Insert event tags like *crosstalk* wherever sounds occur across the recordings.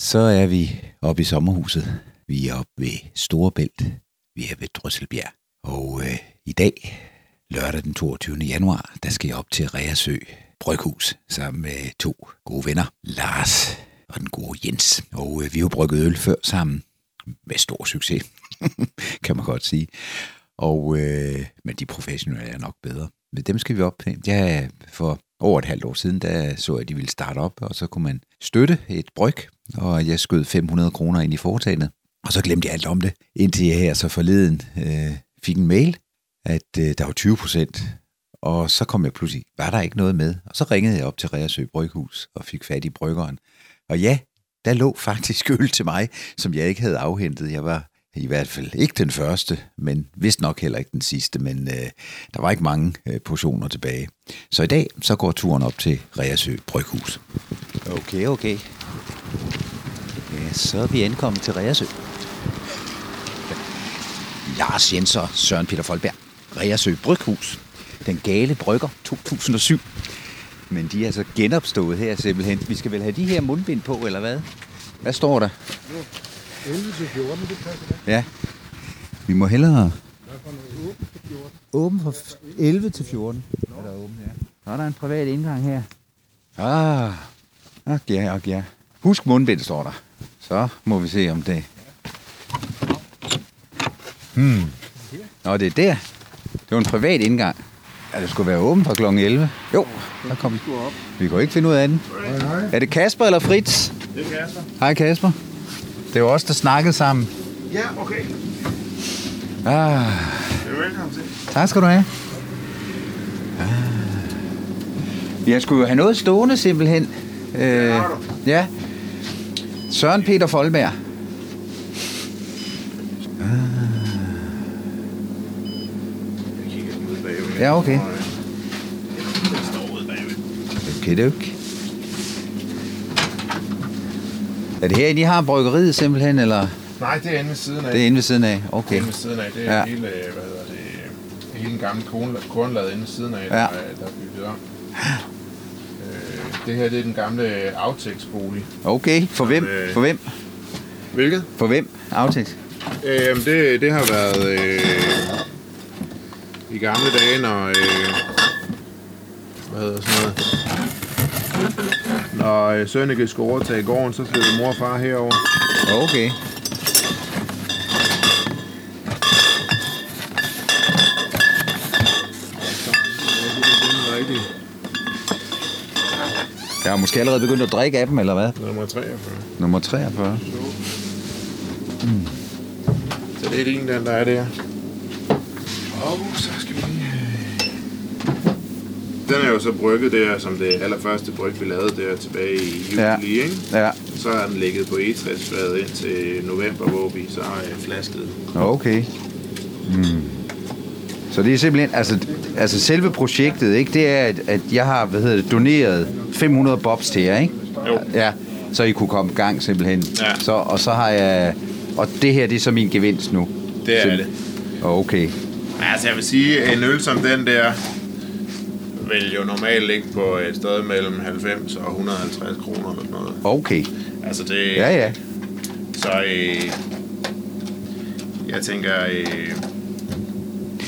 Så er vi oppe i sommerhuset. Vi er oppe ved Storebælt. Vi er ved Drysselbjerg. Og øh, i dag, lørdag den 22. januar, der skal jeg op til Reasø Bryghus sammen med to gode venner, Lars og den gode Jens. Og øh, vi har jo brygget øl før sammen med stor succes, *laughs* kan man godt sige. Og, øh, men de professionelle er nok bedre. Men dem skal vi op til. Ja, for over et halvt år siden, der så jeg, at de ville starte op, og så kunne man støtte et bryg, og jeg skød 500 kroner ind i foretagendet. Og så glemte jeg alt om det, indtil jeg her så forleden øh, fik en mail, at øh, der var 20 procent. Og så kom jeg pludselig, var der ikke noget med? Og så ringede jeg op til Reersø Bryghus og fik fat i bryggeren. Og ja, der lå faktisk *laughs* øl til mig, som jeg ikke havde afhentet. Jeg var i hvert fald ikke den første, men vist nok heller ikke den sidste, men øh, der var ikke mange øh, portioner tilbage. Så i dag, så går turen op til Reersø Bryghus. Okay, okay. Ja, så er vi ankommet til Reersø. Lars Jens og Søren Peter Folberg. Reersø Bryghus. Den gale brygger 2007. Men de er altså genopstået her simpelthen. Vi skal vel have de her mundbind på, eller hvad? Hvad står der? 11 til 14, det passer da. Ja. Vi må hellere Der er fra noget åbent til 14. åben fra 11 til 14. Er der åben, ja. Så er der en privat indgang her. Ah, ja, ah, ja. Husk mundbind, står der. Så må vi se om det... Hmm. Nå, det er der. Det var en privat indgang. Ja, det skulle være åben fra kl. 11. Jo, der kom vi. Vi kunne ikke finde ud af den. Nej, nej. Er det Kasper eller Fritz? Det er Kasper. Hej Kasper. Det var os, der snakkede sammen. Ja, okay. Ah, Det er velkommen til. tak skal du have. Ah. Jeg skulle jo have noget stående simpelthen. Øh, har du. ja. Søren Peter Folberg. Bagved. Ja, okay. Ude bagved. Okay, okay. Er det herinde, I har bryggeriet simpelthen, eller Nej, det er inde ved siden af. det er inde ved siden af? Det Okay. er inde ved siden af. Det er Ja. hele, hvad hedder det, hele den gamle korn- kornlade inde ved siden af, Ja. der, er- der er bygget om. Øh, det her, det er den gamle Afteks-bolig. Okay, for hvem? øh, For hvem? Hvilket? For hvem? Aftægt. Øh, det, det har været øh, i gamle dage, når... Øh, hvad hedder sådan noget? Når øh, Sønneke skulle overtage gården, så flyttede mor og far herover. Okay. Måske allerede begyndt at drikke af dem, eller hvad? Nummer 43. Nummer 43. Så det er din, den der er der. Og så skal vi lige... Den er jo så brygget der, som det allerførste bryg, vi lavede der tilbage i juli, Ja. ikke? Ja, Så har den ligget på E60-fadet indtil november, hvor vi så har øh, flasket. okay. Mm. Så det er simpelthen, altså, altså selve projektet, ikke, det er, at, at jeg har, hvad hedder det, doneret 500 bobs til jer, ikke? Jo. Ja, så I kunne komme i gang simpelthen. Ja. Så, og så har jeg, og det her, det er så min gevinst nu. Det er Sim- det. Okay. Altså jeg vil sige, en øl som den der, vil jo normalt ligge på et sted mellem 90 og 150 kroner eller noget. Okay. Altså det... Ja, ja. Så øh, jeg tænker, øh,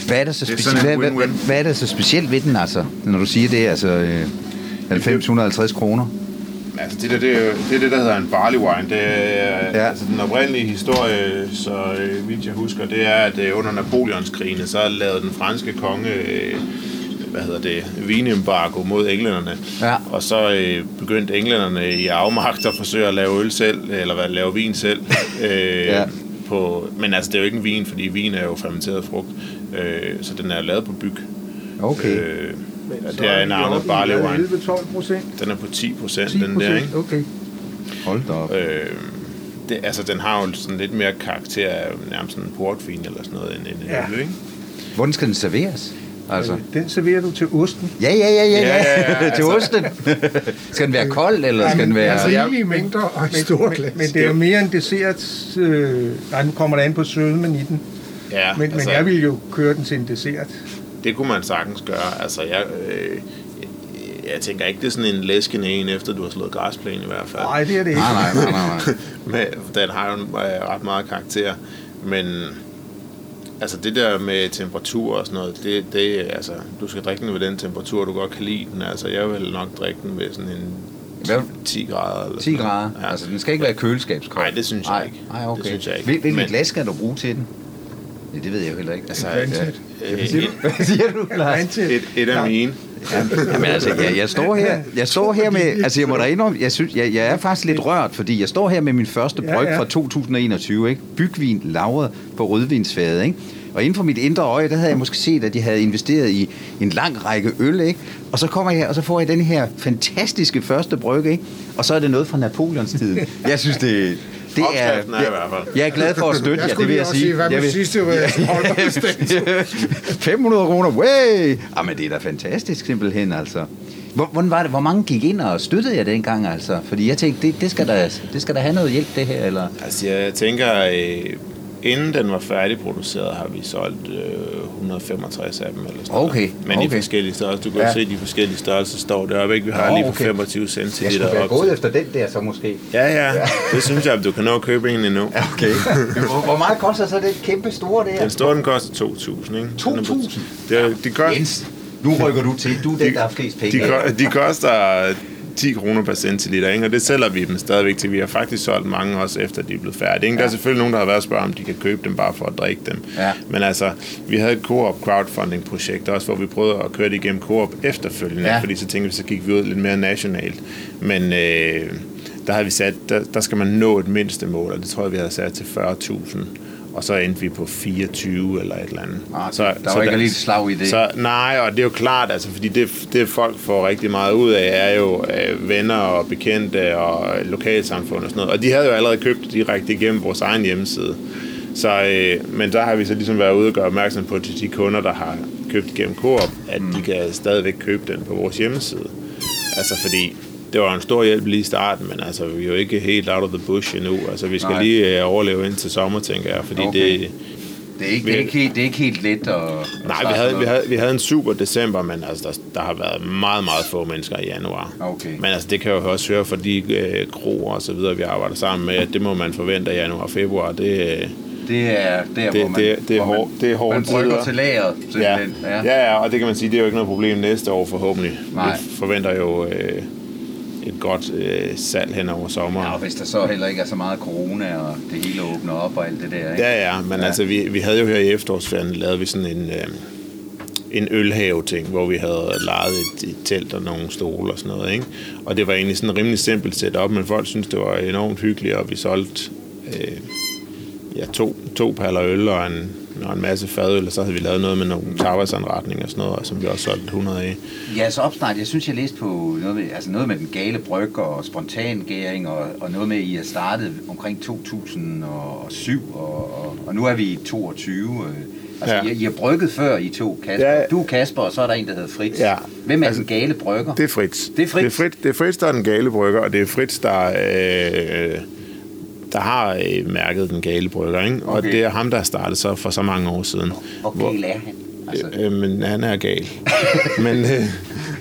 Hvad er der så specielt, hvad, hvad, win-win. hvad er der så specielt ved den, altså, når du siger det, altså øh, 90-150 kroner? altså det der, det er, jo- det er det, der hedder en barley wine. Det er, Ja. ja. altså den oprindelige historie, så øh, vidt jeg husker, det er, at øh, under Napoleonskrigene, så lavede den franske konge, øh, hvad hedder det, vinembargo mod englænderne. Ja. Og så øh, begyndte englænderne i afmagt at forsøge at lave øl selv, eller hvad, lave vin selv. *laughs* Øh, Ja. på, men altså, det er jo ikke en vin, fordi vin er jo fermenteret frugt. Øh, så den er lavet på byg. Okay. Øh, det er en Arne Barley wine. 11-12 procent. Den er på 10 procent, 10 den der, ikke? Okay. Hold da op. Øh, det, altså, den har jo sådan lidt mere karakter af nærmest en portvin eller sådan noget, end en Ja. øl, ikke? Hvordan skal den serveres? Altså. Den serverer du til osten. Ja, ja, ja, ja, Ja, ja, ja. ja, *laughs* til altså. osten. *laughs* skal den være kold, eller skal den være... Altså, jeg- rigelige mængder og et stort men- glas. Men det er jo mere en dessert. Øh, nej, nu kommer der an på sødmen i den. Ja, Men, men jeg vil jo køre den til en dessert. Det kunne man sagtens gøre. Altså, jeg, øh, jeg tænker ikke, det er sådan en læskende en, efter du har slået græsplæne i hvert fald. Nej, det er det ikke. Nej, nej, nej, nej. *laughs* Men den har jo øh, ret meget karakter. Men altså det der med temperatur og sådan noget, det, det altså, du skal drikke den ved den temperatur, du godt kan lide den. Altså, jeg vil nok drikke den ved sådan en Hvad? 10 grader. Eller 10 sådan noget. grader. Ja. Altså, den skal ikke være køleskabskold. Nej, det synes jeg Nej, ikke. Nej, okay. Det synes jeg ikke. Hvil- Hvilket Men- glas skal du bruge til den? Ja, det ved jeg jo heller ikke. Altså, Vandtæt. øh, Hvad siger du? Hvad siger du, Lars? Et, et af mine. Jamen altså, jeg, jeg står her, jeg står her med, altså jeg må da indrømme, jeg, synes, jeg, jeg er faktisk lidt rørt, fordi jeg står her med min første bryg ja. fra 2021, ikke? Bygvin lagret på rødvinsfadet, ikke? Og inden for mit indre øje, der havde jeg måske set, at de havde investeret i en lang række øl, ikke? Og så kommer jeg her, og så får jeg den her fantastiske første brygge, ikke? Og så er det noget fra Napoleonstiden. Jeg synes, det, det er... Er i hvert fald. Jeg er glad for at støtte Jeg jer, det vil jeg sige. sige, hvad Jeg vil- sidste øh, *laughs* holdbarhedsdato? 500 kroner, way! Jamen, det er da fantastisk simpelthen, altså. Hvor, hvordan var det? Hvor mange gik ind og støttede jeg dengang, altså? Fordi jeg tænkte, det, det, skal da, det skal da have noget hjælp, det her, eller? Altså, jeg tænker, øh, inden den var færdigproduceret, har vi solgt øh, 165 af dem. Eller sådan Okay, noget. Men okay. i forskellige størrelser. Du kan Ja. ja. se, de forskellige størrelser står deroppe. Ikke? Vi har Nå, lige på okay. 25 cm Jeg skulle være op. gået efter den der, så måske. Ja, ja. Det synes jeg, at du kan nå at købe en endnu. Ja, okay. hvor, hvor meget koster så det kæmpe store der? Den store, den koster 2.000, ikke? 2.000? Det, er- de, koster, Jens, nu rykker du til. Du er den, der har flest penge. de, de koster 10 kroner per centiliter, ikke? og det sælger vi dem stadigvæk til. Vi har faktisk solgt mange også efter de er blevet færdige. Ikke? Der er selvfølgelig nogen, der har været og spørge, om de kan købe dem bare for at drikke dem. Ja. Men altså, vi havde et Coop crowdfunding projekt også, hvor vi prøvede at køre det igennem Coop efterfølgende, Ja. ja. fordi så tænkte vi, så gik vi ud lidt mere nationalt. Men øh, der havde vi sat, der, der skal man nå et mindste mål, og det tror jeg, vi havde sat til 40.000. Og så endte vi på 24 eller et eller andet. Ah, der var ikke lige et slag i det. Så, nej, og det er jo klart, altså, fordi det, det folk får rigtig meget ud af, er jo øh, venner og bekendte og lokalsamfund og sådan noget. Og de havde jo allerede købt direkte igennem vores egen hjemmeside. Så, øh, men der har vi så ligesom været ude og gøre opmærksom på til de kunder, der har købt gennem Coop, at mm. de kan stadigvæk købe den på vores hjemmeside. Altså fordi det var en stor hjælp lige i starten, men altså vi er jo ikke helt out of the bush endnu. Altså vi skal Nej. Lige øh, overleve ind til sommer, tænker jeg, fordi Okay. det, Det er ikke, det er ikke, helt, det er ikke helt let at... at Nej, vi havde, noget. vi, havde, vi havde en super december, men altså, der, der har været meget, meget få mennesker i januar. Okay. Men altså, det kan jeg jo også høre fra de øh, kroer og så videre, vi arbejder sammen med, at det må man forvente i januar og februar. Det, øh, Det er der, Det- hvor man, det- det er hvor man, det er hårde man brygger tider. til lageret, ja. Ja. ja, ja, og det kan man sige, det er jo ikke noget problem næste år forhåbentlig. Nej. Vi forventer jo øh, et godt øh, salg hen over sommeren. Ja, og hvis der så heller ikke er så meget corona, og det hele åbner op og alt det der, ikke? Ja, ja, men Ja. altså, vi, vi havde jo her i efterårsferien, lavet vi sådan en, øh, en ølhave-ting, hvor vi havde lejet et, et telt og nogle stole og sådan noget, ikke? Og det var egentlig sådan en rimelig simpelt setup, men folk synes det var enormt hyggeligt, og vi solgte øh, ja, to, to paller øl og en, og en masse fadøl, og så havde vi lavet noget med nogle tabasanretninger og sådan noget, som vi også solgte 100 af. Ja, så opstart. Jeg synes, jeg læste på noget med, altså noget med den gale bryg og spontan gæring, og, og noget med, at I er startet omkring 2007, og, og, og nu er vi i 22. Øh, altså, ja. Ja. I, I har brygget før, I to, Kasper. Ja. Du er Kasper, og så er der en, der hedder Fritz. Ja. Hvem er Altså, den gale brygger? Det er Fritz. Det er Fritz? Det er Fritz, det er Fritz der er den gale brygger, og det er Fritz, der, øh, der har øh, mærket den gale brygger. Ikke? Og Okay. det er ham, der startede så for så mange år siden. Hvor gal er han? Altså, Øh, men han er gal. *laughs* men, øh,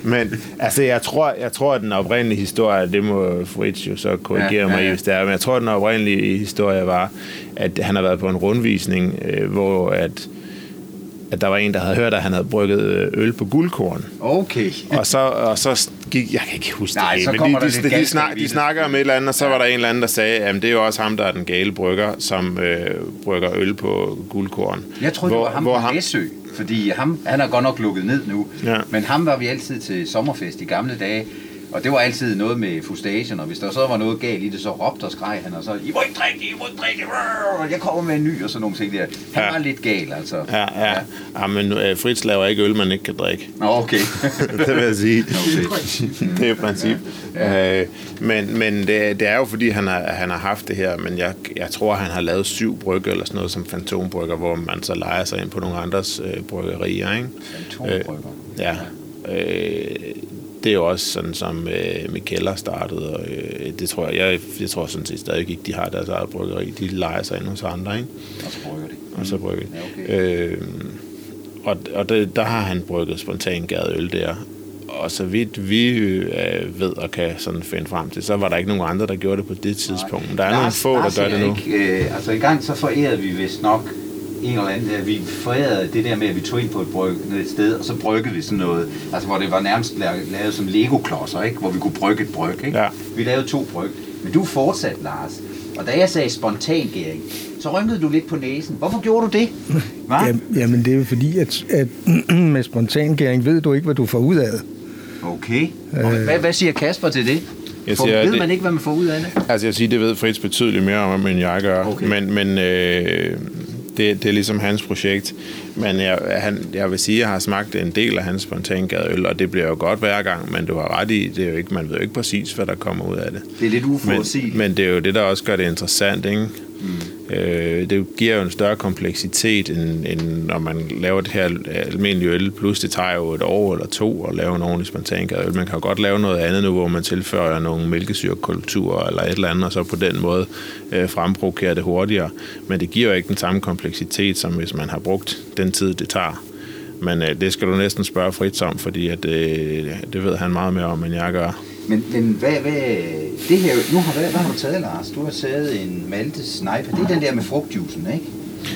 men altså, jeg tror, jeg tror, at den oprindelige historie, det må Fritz jo så korrigere Ja, ja, ja, mig hvis det er, men jeg tror, at den oprindelige historie var, at han har været på en rundvisning, øh, hvor at, at der var en, der havde hørt, at han havde brygget øh, øl på guldkorn. okay. Og så, og så gik, jeg kan ikke huske Nej, det men de, de, de, galskab snak, de snakker om et eller andet, og så var der en eller anden, der sagde, at det er jo også ham, der er den gale brygger, som øh, brygger øl på guldkorn. Jeg troede, hvor, det var ham hvor på Læsø, fordi ham, han er godt nok lukket ned nu. Ja. Men ham var vi altid til sommerfest i gamle dage. Og det var altid noget med fustation, og hvis der så var noget galt i det, så råbte og skreg han, og så, I må ikke drikke, I må ikke drikke, og jeg kommer med en ny, og sådan nogle ting der. Han Ja. var lidt gal, altså. Ja, ja. ja men øh, Fritz laver ikke øl, man ikke kan drikke. Nå, okay. *laughs* det vil jeg sige. *laughs* Okay. det er princip. Ja. Øh, men men det, det er jo fordi, han har, han har haft det her, men jeg, jeg tror, han har lavet syv brygger eller sådan noget som fantombrygger, hvor man så leger sig ind på nogle andres øh, bryggerier. Ikke? Fantombrygger. Ja. Øh, det er jo også sådan, som øh, Mikkeller startede, og øh, det tror jeg, jeg, jeg tror sådan set stadig ikke, de har deres eget bryggeri. De leger sig ind hos andre, ikke? Og så brygger de. og så brygge. Ja, okay. øh, og og det, der har han brygget spontan gæret øl der. og så vidt vi øh, ved og kan sådan finde frem til, så var der ikke nogen andre, der gjorde det på det tidspunkt. Der er Lars, nogle få, Lars der gør det nu. Ikke, øh, altså i gang så forærede vi vist nok en eller anden, der, vi forærede det der med, at vi tog ind på et, bryg, et sted, og så bryggede vi sådan noget, altså hvor det var nærmest la- lavet som Lego-klodser, ikke? hvor vi kunne brygge et bryg. Ikke? Ja. Vi lavede to bryg. Men du fortsatte, Lars. Og da jeg sagde spontangæring, så rynkede du lidt på næsen. Hvorfor gjorde du det? *laughs* Hva? Jamen, jamen det er jo fordi, at, at *clears throat* med spontangæring ved du ikke, hvad du får ud af det. Okay. Og hvad, hvad siger Kasper til det? Jeg For, siger, ved det- man ikke, hvad man får ud af det? Altså jeg siger, det ved Fritz betydeligt mere om, end jeg gør. Okay. Men, men øh, det, det er ligesom hans projekt. Men jeg, han, jeg vil sige, at jeg har smagt en del af hans spontangadeøl, og det bliver jo godt hver gang, men du har ret i, det er jo ikke, man ved jo ikke præcis, hvad der kommer ud af det. Det er lidt Men, uforudsigeligt. men det er jo det, der også gør det interessant, ikke? Mm. Øh, det giver jo en større kompleksitet, end, end når man laver det her almindelige øl. Plus det tager jo et år eller to at lave en ordentlig spontangadeøl. Man kan jo godt lave noget andet nu, hvor man tilføjer nogle mælkesyrekulturer eller et eller andet, og så på den måde øh, fremprovokere det hurtigere. Men det giver jo ikke den samme kompleksitet, som hvis man har brugt den tid, det tager. Men øh, det skal du næsten spørge Fritz om, fordi at, øh, det ved han meget mere om, end jeg gør. Men, men hvad, hvad, det her, nu har, hvad, hvad har du taget, Lars? Du har taget en Malte Sniper. Det er den der med frugtjuicen, ikke?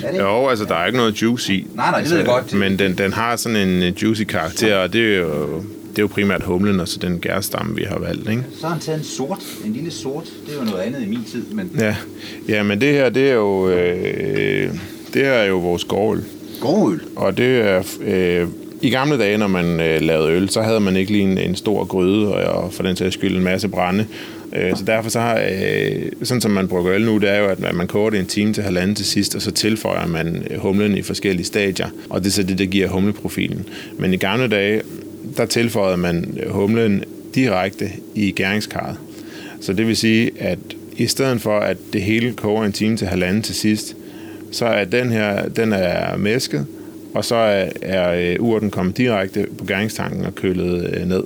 Er det? Jo, altså der er ikke noget juice i. Nej, nej, det ved jeg godt. Men den, den har sådan en juicy karakter, og det er jo, det er jo primært humlen, og så den gærstamme, vi har valgt, ikke? Så har han taget en sort, en lille sort. Det var noget andet i min tid, men Ja, ja men det her, det er jo, øh, det her er jo vores gårdøl. gårdøl. Og det er, øh, i gamle dage, når man øh, lavede øl, så havde man ikke lige en, en stor gryde, og, og for den sags skyld en masse brænde. Øh, så derfor så har, øh, sådan som man bruger øl nu, det er jo, at man koger det en time til halvanden til sidst, og så tilføjer man øh, humlen i forskellige stadier, og det er så det, der giver humleprofilen. Men i gamle dage, der tilføjede man øh, humlen direkte i gæringskarret. Så det vil sige, at i stedet for, at det hele koger en time til halvanden til sidst, så er den her, den er mæsket, og så er, er øh, urten kommet direkte på gæringstanken og kølet øh, ned.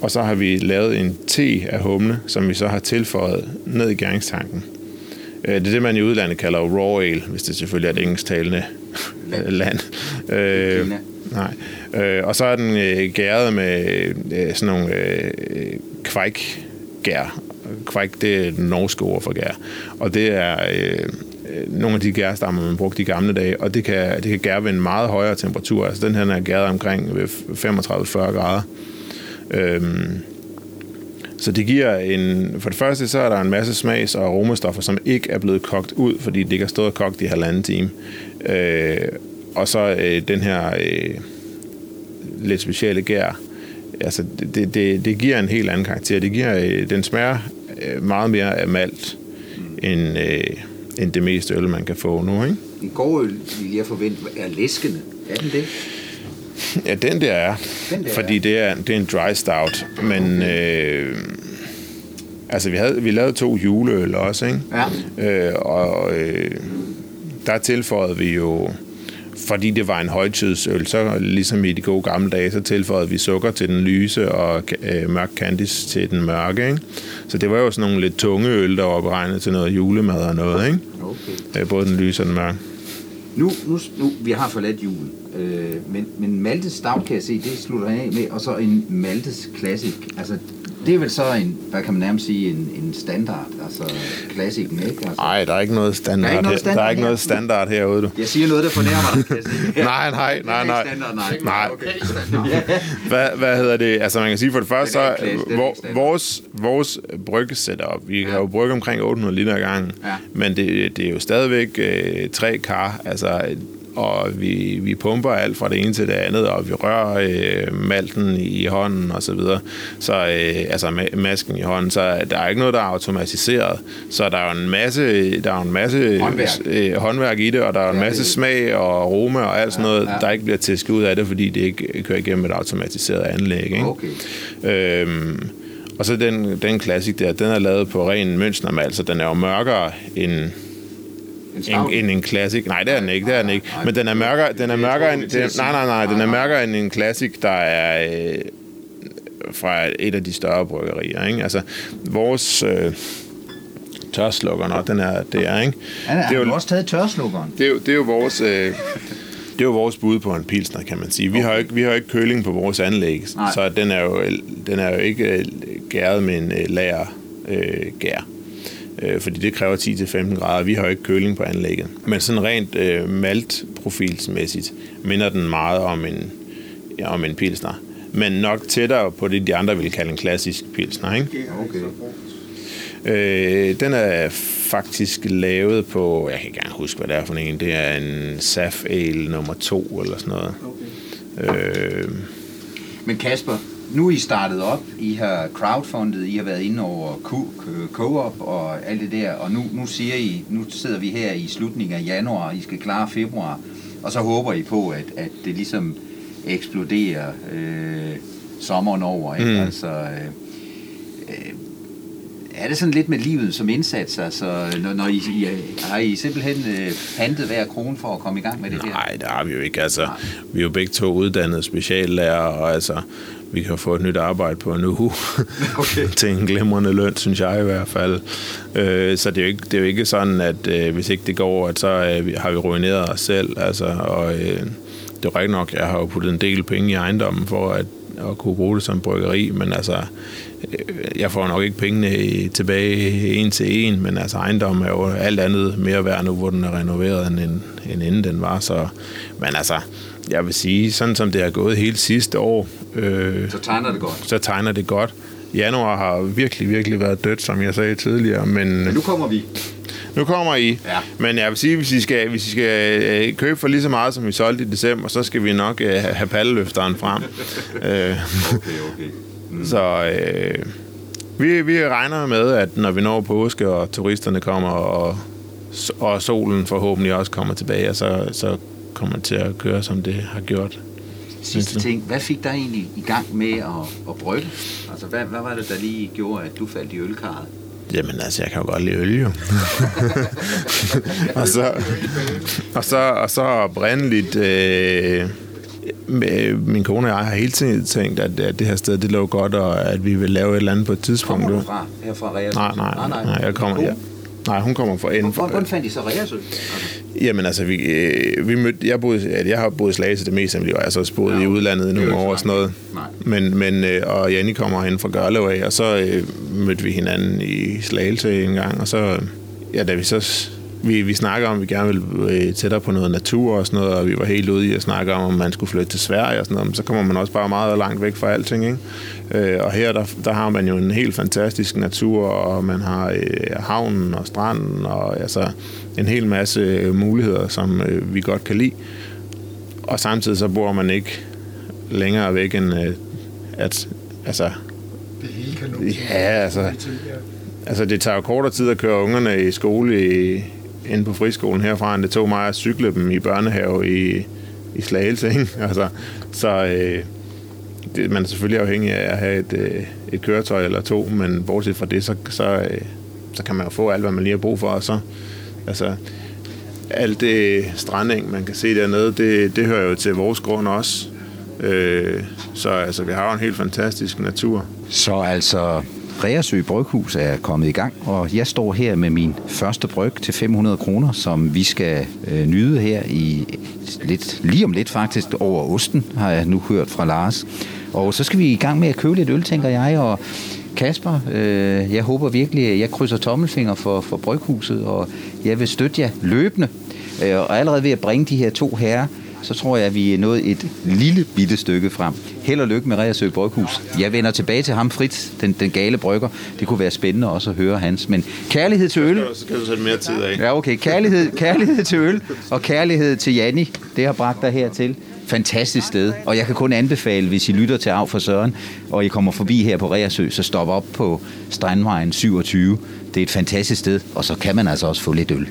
Og så har vi lavet en te af humle, som vi så har tilføjet ned i gæringstanken. Øh, Det er det, man i udlandet kalder raw ale, hvis det selvfølgelig er et engelsktalende *laughs* land. Øh, nej. Øh, og så er den øh, gæret med øh, sådan nogle øh, kvækgær. Kvæk, det er det norske ord for gær. Og det er øh, Øh, nogle af de gærstammer, man brugte i gamle dage, og det kan, det kan gære ved en meget højere temperatur. Altså den her er gæret omkring ved 35-40 grader. Øhm, så det giver en... For det første, så er der en masse smags- og aromastoffer, som ikke er blevet kogt ud, fordi det ikke har stået og kogt i halvanden time. Øh, og så øh, den her øh, lidt specielle gær. Altså, det, det, det, det giver en helt anden karakter. Det giver, øh, den smager øh, meget mere af malt, end, øh, end det meste øl, man kan få nu, ikke? En gårdøl, vil jeg forvente, er læskende. Er den det? Ja, den der er. Den der fordi er. det er, det er en dry stout. Men øh, altså, vi, havde, vi lavede to juleøl også, ikke? Ja. Øh, og øh, der tilføjede vi jo, fordi det var en højtidsøl, så ligesom i de gode gamle dage, så tilføjede vi sukker til den lyse og øh, mørk candice til den mørke, ikke? Så det var jo sådan nogle lidt tunge øl, der var beregnet til noget julemad og noget, ikke? Okay. Øh, både den lyse og den mørke. Nu, nu, nu, vi har forladt julen, øh, men, men Maltes Stout kan jeg se, det slutter af med, og så en Maltes Classic. Altså, det er vel så en, hvad kan man nærmest sige, en, en standard, altså klassikken, ikke? Altså, Nej, der er ikke noget standard, Der er ikke noget her. Der er standard ikke noget standard herude, du. jeg siger noget, der fornærmer dig. *laughs* Nej, nej, nej, nej. Standard, Nej. nej. Okay. Hvad, hvad hedder det? Altså man kan sige for det første, så klasse, standard. vores, vores bryggesetup, vi kan jo brygge omkring 800 liter ad gangen, Ja. men det, det er jo stadigvæk øh, tre kar, altså og vi, vi pumper alt fra det ene til det andet, og vi rører øh, malten i hånden og så videre. Så øh, altså ma- masken i hånden, så der er ikke noget, der er automatiseret. Så der er jo en masse, der er en masse Håndværk. øh, håndværk i det, og der er en Ja, masse det- smag og aroma og alt sådan noget, ja. der ikke bliver tæsket ud af det, fordi det ikke kører igennem et automatiseret anlæg. Ikke? Okay. Øhm, og så den, den klassik der, den er lavet på ren mønstermal, så den er jo mørkere end, En en, stout. end en classic. Nej, det er den ikke, det er den ikke. Nej, Men den er mørkere, den er mørkere end, den, nej, nej, nej, den er mørkere end en classic, der er øh, fra et af de større bryggerier. Ikke? Altså, vores øh, tørslukker, når den er, det er, ikke? Han, det er jo, også taget tørslukkeren. det er jo, det er jo vores... Øh, det er jo vores bud på en pilsner, kan man sige. Vi, okay. har, ikke, vi har ikke køling på vores anlæg, Nej. så den er, jo, den er jo ikke øh, gæret med en lager øh, gær. Øh, fordi det kræver 10-15 grader. Vi har jo ikke køling på anlægget. Men sådan rent øh, maltprofilsmæssigt minder den meget om en, ja, om en pilsner. Men nok tættere på det, de andre vil kalde en klassisk pilsner. Ikke? Okay. Øh, den er faktisk lavet på, jeg kan ikke engang huske, hvad det er for en. Det er en Saf Ale nummer 2 eller sådan noget. Okay. Øh, Men Kasper, nu er I startet op, I har crowdfundet, I har været inde over Co-op og alt det der, og nu, nu siger I, nu sidder vi her i slutningen af januar, I skal klare februar, og så håber I på, at, at det ligesom eksploderer øh, sommeren over, ikke? Mm. Altså, øh, øh, er det sådan lidt med livet som indsats? Altså, når, når I, I, har I simpelthen øh, pantet hver krone for at komme i gang med det her? Nej, det har vi jo ikke. Altså, Nej. vi er jo begge to uddannede speciallærer, og altså, vi kan få et nyt arbejde på en uge *laughs* okay. *laughs* til en glimrende løn, synes jeg i hvert fald. Øh, så det er, jo ikke, det er jo ikke sådan, at øh, hvis ikke det går, at så øh, har vi ruineret os selv. Altså, og øh, det er rigtigt nok, jeg har jo puttet en del penge i ejendommen for at, at kunne bruge det som bryggeri, men altså, øh, jeg får nok ikke pengene tilbage en til en, men altså ejendommen er jo alt andet mere værd nu, hvor den er renoveret, end, end inden den var. Så, men altså, jeg vil sige, sådan som det er gået hele sidste år... Øh, så tegner det godt. Så tegner det godt. Januar har virkelig, virkelig været dødt, som jeg sagde tidligere, men... Men nu kommer vi. Nu kommer I. Ja. Men jeg vil sige, hvis I skal, hvis I skal øh, købe for lige så meget, som vi solgte i december, så skal vi nok øh, have palleløfteren frem. *laughs* øh, okay, okay. Mm. Så øh, vi, vi regner med, at når vi når påske, og turisterne kommer, og, og solen forhåbentlig også kommer tilbage, så, så kommer til at køre, som det har gjort. Sidste ting, hvad fik dig egentlig i gang med at, at brygge? Altså, hvad, hvad var det, der lige gjorde, at du faldt i ølkarret? Jamen altså, jeg kan jo godt lide øl, jo. *laughs* og, så, og, så, og så oprindeligt... Øh, min kone og jeg har hele tiden tænkt, at, at det her sted, det lå godt, og at vi vil lave et eller andet på et tidspunkt. Kommer du fra? Her fra Nej, nej, nej, nej, nej, jeg kommer, ja. Nej, hun kommer fra inden. Hvordan fandt I så Reasø? Altså. Jamen altså, vi, øh, vi mødte, jeg, boede, jeg har boet i Slagelse det meste af mit liv, har også boet ja, i udlandet i nogle år og sådan noget. Nej. Men, men, øh, og Janni kommer hen fra Gørlev af, og så øh, mødte vi hinanden i Slagelse en gang, og så, ja, da vi så vi, vi snakker om, at vi gerne vil øh, tættere på noget natur og sådan noget, og vi var helt ude i at snakke om, om man skulle flytte til Sverige og sådan noget, men så kommer man også bare meget langt væk fra alting, ikke? Øh, og her, der, der har man jo en helt fantastisk natur, og man har øh, havnen og stranden, og altså en hel masse muligheder, som øh, vi godt kan lide. Og samtidig så bor man ikke længere væk end øh, at, altså... Det hele kan nå Ja, altså... Altså, det tager jo kortere tid at køre ungerne i skole i, inde på friskolen herfra, end det tog mig at cykle dem i børnehave i, i Slagelse. Ikke? *laughs* Altså, så øh, det, man er selvfølgelig afhængig af at have et, øh, et køretøj eller to, men bortset fra det, så, så, øh, så kan man jo få alt, hvad man lige har brug for, og så altså, alt det stranding, man kan se dernede, det, det hører jo til vores grund også. Øh, så altså, vi har jo en helt fantastisk natur. Så altså, Reersø Bryghus er kommet i gang, og jeg står her med min første bryg til 500 kroner, som vi skal øh, nyde her i lidt, lige om lidt faktisk over osten, har jeg nu hørt fra Lars. Og så skal vi i gang med at købe lidt øl, tænker jeg, og Kasper, øh, jeg håber virkelig, at jeg krydser tommelfinger for, for Bryghuset, og jeg vil støtte jer løbende. Øh, og allerede ved at bringe de her to herrer så tror jeg, at vi er nået et lille bitte stykke frem. Held og lykke med Reersø Bryghus. Jeg vender tilbage til ham, Fritz, den, den gale brygger. Det kunne være spændende også at høre hans. Men kærlighed til øl... Så kan du sætte mere tid af. Ja, okay. Kærlighed, kærlighed til øl og kærlighed til Janni. Det har bragt dig hertil. Fantastisk sted. Og jeg kan kun anbefale, hvis I lytter til Af for Søren, og I kommer forbi her på Reersø, så stop op på Strandvejen 27. Det er et fantastisk sted, og så kan man altså også få lidt øl.